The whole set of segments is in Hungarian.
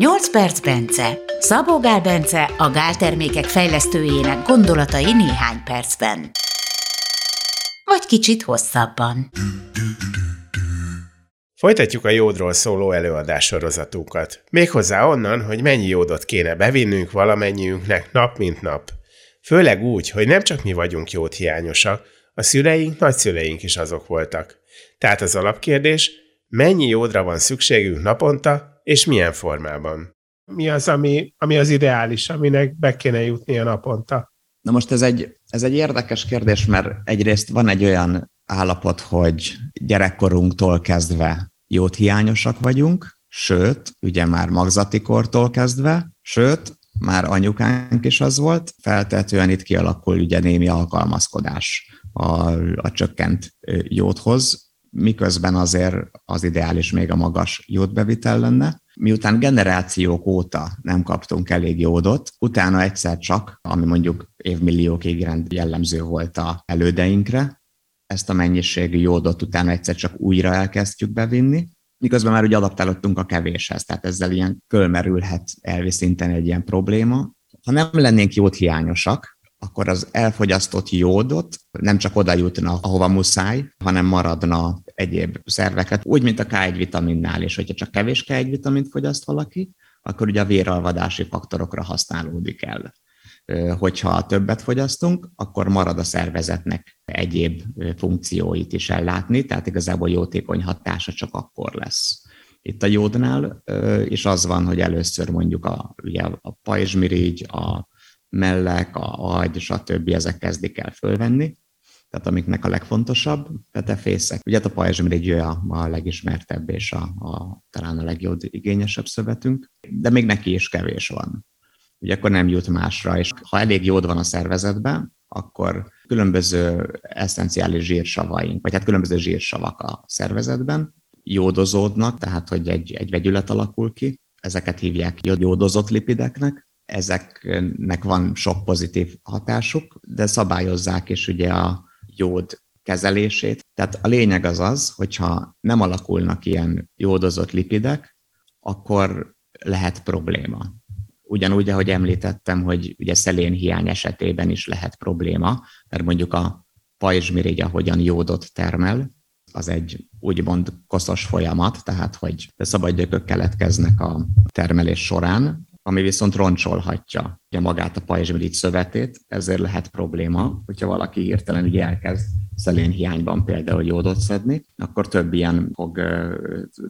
8 perc Bence. Szabó Gál Bence a gáltermékek fejlesztőjének gondolatai néhány percben. Vagy kicsit hosszabban. Folytatjuk a jódról szóló előadásorozatunkat. Méghozzá onnan, hogy mennyi jódot kéne bevinnünk valamennyiünknek nap mint nap. Főleg úgy, hogy nem csak mi vagyunk jódhiányosak, a szüleink, nagyszüleink is azok voltak. Tehát az alapkérdés, mennyi jódra van szükségünk naponta, és milyen formában? Mi az, ami, ami az ideális, aminek be kéne jutnia naponta? Na most ez egy, ez egy érdekes kérdés, mert egyrészt van egy olyan állapot, hogy gyerekkorunktól kezdve jót hiányosak vagyunk, sőt, ugye már magzati kortól kezdve, sőt, már anyukánk is az volt, feltetően itt kialakul ugye némi alkalmazkodás a, a csökkent jódhoz, miközben azért az ideális még a magas jódbevitel lenne. Miután generációk óta nem kaptunk elég jódot, utána egyszer csak, ami mondjuk évmilliókig jellemző volt a elődeinkre, ezt a mennyiségű jódot utána egyszer csak újra elkezdjük bevinni, miközben már ugye adaptálódtunk a kevéshez, tehát ezzel ilyen fölmerülhet elvi szinten egy ilyen probléma. Ha nem lennénk jót hiányosak, akkor az elfogyasztott jódot nem csak oda jutna, ahova muszáj, hanem maradna egyéb szerveket, úgy, mint a K1 vitaminnál, és hogyha csak kevés K1 vitamint fogyaszt valaki, akkor ugye a véralvadási faktorokra használódik el. Hogyha többet fogyasztunk, akkor marad a szervezetnek egyéb funkcióit is ellátni, tehát igazából jótékony hatása csak akkor lesz. Itt a jódnál is az van, hogy először mondjuk a, ugye a pajzsmirigy, a mellek, a agy, stb. ezek kezdik el fölvenni, tehát amiknek a legfontosabb petefészek. Ugye hát a pajzsmirigy a, a legismertebb és a, a, talán a legjobb igényesebb szövetünk, de még neki is kevés van. Ugye akkor nem jut másra, és ha elég jód van a szervezetben, akkor különböző eszenciális zsírsavaink, vagy hát különböző zsírsavak a szervezetben jódozódnak, tehát hogy egy, egy vegyület alakul ki, ezeket hívják jódozott lipideknek, ezeknek van sok pozitív hatásuk, de szabályozzák is ugye a jód kezelését. Tehát a lényeg az az, hogyha nem alakulnak ilyen jódozott lipidek, akkor lehet probléma. Ugyanúgy, ahogy említettem, hogy ugye szelén hiány esetében is lehet probléma, mert mondjuk a pajzsmirigy, ahogyan jódot termel, az egy úgymond koszos folyamat, tehát hogy szabadgyökök keletkeznek a termelés során, ami viszont roncsolhatja ugye magát a pajzsmirigy szövetét, ezért lehet probléma, hogyha valaki hirtelen ugye elkezd szelényhiányban például jódot szedni, akkor több ilyen fog,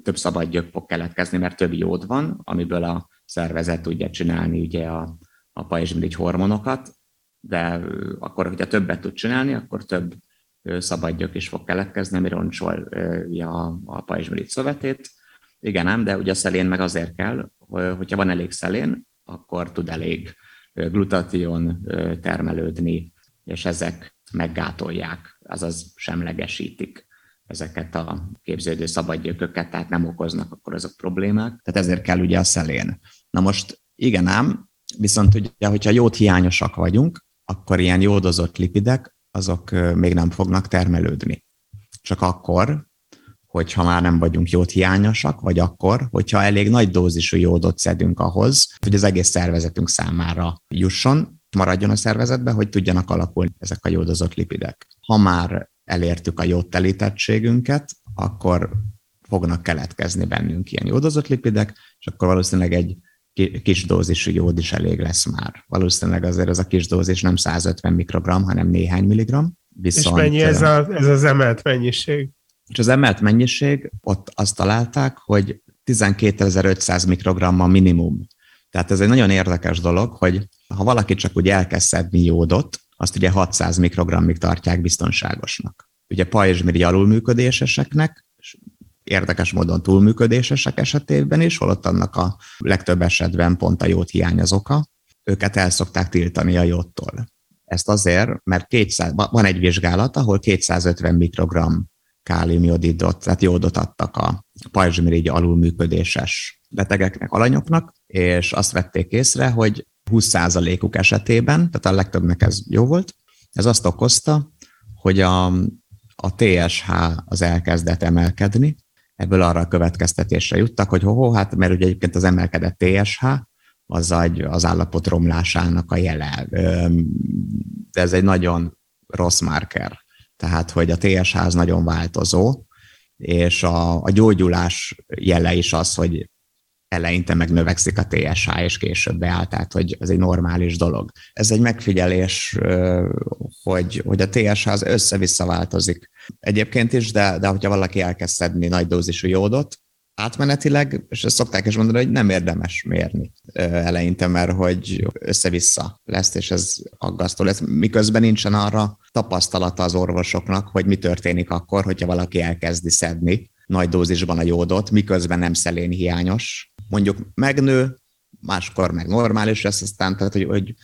több szabadgyök fog keletkezni, mert több jód van, amiből a szervezet tudja csinálni ugye a, a pajzsmirigy hormonokat, de akkor, hogyha többet tud csinálni, akkor több szabadgyök is fog keletkezni, ami roncsol a, a pajzsmirigy szövetét. Igen, ám, de ugye a szelén meg azért kell, hogyha van elég szelén, akkor tud elég glutatión termelődni, és ezek meggátolják, azaz semlegesítik ezeket a képződő szabadgyököket, tehát nem okoznak akkor azok problémák. Tehát ezért kell ugye a szelén. Na most igen ám, viszont ugye, hogyha jót hiányosak vagyunk, akkor ilyen jódozott lipidek, azok még nem fognak termelődni. Csak akkor, hogyha már nem vagyunk jót hiányosak, vagy akkor, hogyha elég nagy dózisú jódot szedünk ahhoz, hogy az egész szervezetünk számára jusson, maradjon a szervezetben, hogy tudjanak alakulni ezek a jódozott lipidek. Ha már elértük a jódtelítettségünket, akkor fognak keletkezni bennünk ilyen jódozott lipidek, és akkor valószínűleg egy kis dózisú jód is elég lesz már. Valószínűleg azért ez a kis dózis nem 150 mikrogram, hanem néhány milligram. Viszont, és mennyi ez, a, ez az emelt mennyiség? És az emelt mennyiség, ott azt találták, hogy 12.500 mikrogramma minimum. Tehát ez egy nagyon érdekes dolog, hogy ha valaki csak úgy elkezd szedni jódot, azt ugye 600 mikrogrammig tartják biztonságosnak. Ugye pajzsmirigy alulműködéseseknek, érdekes módon túlműködésesek esetében is, holott annak a legtöbb esetben pont a jót hiány az oka, őket el szokták tiltani a jóttól. Ezt azért, mert 200, van egy vizsgálat, ahol 250 mikrogram káliumjodidot, tehát jódot adtak a pajzsmirigy alulműködéses betegeknek, alanyoknak, és azt vették észre, hogy 20%-uk esetében, tehát a legtöbbnek ez jó volt, ez azt okozta, hogy a, a TSH az elkezdett emelkedni, ebből arra a következtetésre juttak, hogy ho, hát mert ugye egyébként az emelkedett TSH, az egy, az állapot romlásának a jele. De ez egy nagyon rossz marker. Tehát, hogy a TSH az nagyon változó, és a, a gyógyulás jele is az, hogy eleinte meg növekszik a TSH, és később beáll, tehát hogy ez egy normális dolog. Ez egy megfigyelés, hogy, hogy a TSH az össze-vissza változik egyébként is, de, de hogyha valaki elkezd szedni nagy dózisú jódot, átmenetileg, és ezt szokták is mondani, hogy nem érdemes mérni eleinte, mert hogy össze-vissza lesz, és ez aggasztó lesz, miközben nincsen arra tapasztalata az orvosoknak, hogy mi történik akkor, hogyha valaki elkezdi szedni nagy dózisban a jódot, miközben nem szelén hiányos. Mondjuk megnő, máskor meg normális lesz, aztán tehát, hogy, hogy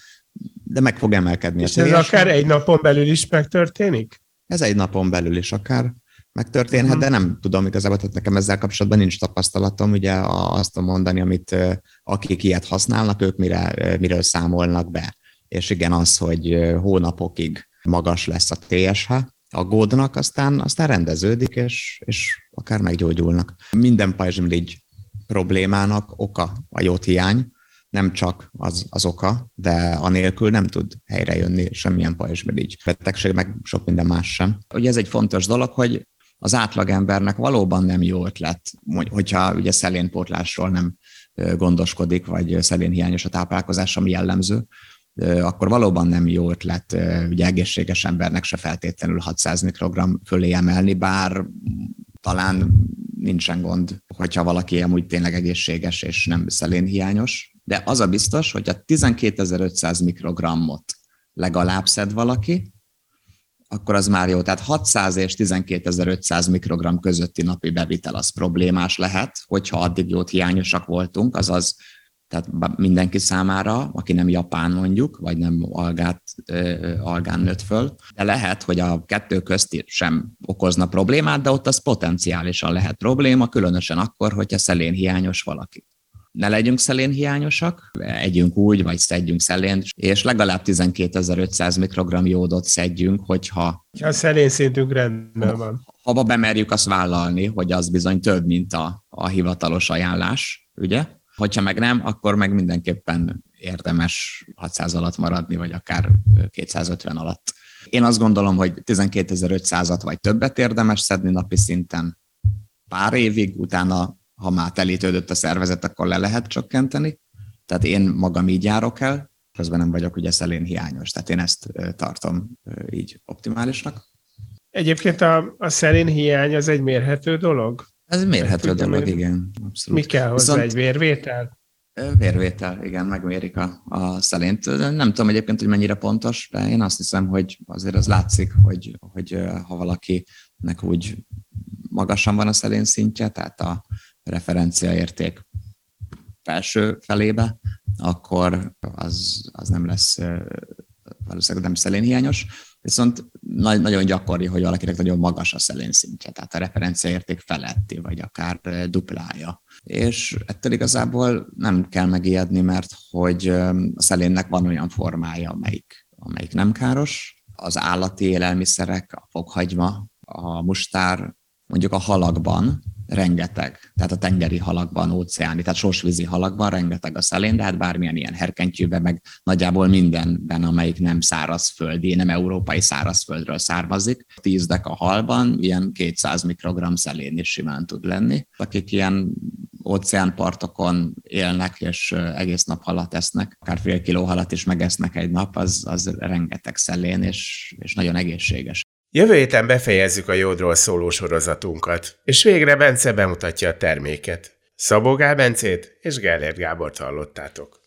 de meg fog emelkedni. És ez akár egy napon belül is megtörténik? Ez egy napon belül is akár megtörténhet, uh-huh. de nem tudom igazából, tehát nekem ezzel kapcsolatban nincs tapasztalatom, ugye azt mondani, amit akik ilyet használnak, ők mire, miről számolnak be. És igen, az, hogy hónapokig magas lesz a TSH, aggódnak, aztán, aztán rendeződik, és, és akár meggyógyulnak. Minden pajzsmirigy problémának oka a jóthiány, nem csak az, az oka, de anélkül nem tud helyrejönni semmilyen pajzsmirigy betegség, meg sok minden más sem. Ugye ez egy fontos dolog, hogy az átlagembernek valóban nem jó ötlet, hogyha ugye szelénpótlásról nem gondoskodik, vagy szelénhiányos a táplálkozás, ami jellemző, akkor valóban nem jó ötlet ugye egészséges embernek se feltétlenül 600 mikrogram fölé emelni, bár talán nincsen gond, hogyha valaki amúgy tényleg egészséges és nem szelénhiányos. De az a biztos, hogy a 12.500 mikrogrammot legalább szed valaki, akkor az már jó. Tehát 600 és 12.500 mikrogram közötti napi bevitel az problémás lehet, hogyha addig jót hiányosak voltunk, azaz tehát mindenki számára, aki nem japán mondjuk, vagy nem algát, algán nőtt föl, de lehet, hogy a kettő közt sem okozna problémát, de ott az potenciálisan lehet probléma, különösen akkor, hogyha szelén hiányos valaki ne legyünk szelénhiányosak, együnk úgy, vagy szedjünk szelént, és legalább 12.500 mikrogram jódot szedjünk, hogyha... Ha a szelén szintünk rendben van. Ha bemerjük azt vállalni, hogy az bizony több, mint a, a hivatalos ajánlás, ugye? Hogyha meg nem, akkor meg mindenképpen érdemes 600 alatt maradni, vagy akár 250 alatt. Én azt gondolom, hogy 12.500-at vagy többet érdemes szedni napi szinten pár évig, utána ha már telítődött a szervezet, akkor le lehet csökkenteni. Tehát én magam így járok el, közben nem vagyok ugye szelén hiányos, tehát én ezt tartom így optimálisnak. Egyébként a, a szelén hiány az egy mérhető dolog? Ez mérhető hát, dolog, igen. Abszolút. Mi kell hozzá, Viszont, egy vérvétel? Vérvétel, igen, megmérik a, a szelént. Nem tudom egyébként, hogy mennyire pontos, de én azt hiszem, hogy azért az látszik, hogy, hogy ha valakinek úgy magasan van a szelén szintje, tehát a referenciaérték felső felébe, akkor az, az nem lesz valószínűleg nem szelénhiányos, viszont nagyon gyakori, hogy valakinek nagyon magas a szelén szintje, tehát a referenciaérték feletti, vagy akár duplája. És ettől igazából nem kell megijedni, mert hogy a szelénnek van olyan formája, amelyik, amelyik nem káros. Az állati élelmiszerek, a fokhagyma, a mustár, mondjuk a halakban rengeteg, tehát a tengeri halakban, óceáni, tehát sósvízi halakban rengeteg a szelén, de hát bármilyen ilyen herkentyűben, meg nagyjából mindenben, amelyik nem szárazföldi, nem európai szárazföldről származik. Tíz dek a halban ilyen 200 mikrogram szelén is simán tud lenni. Akik ilyen óceánpartokon élnek, és egész nap halat esznek, akár fél kiló halat is megesznek egy nap, az, az rengeteg szelén, és, és nagyon egészséges. Jövő héten befejezzük a jódról szóló sorozatunkat, és végre Bence bemutatja a terméket. Szabó Gál Bencét és Gellért Gábort hallottátok.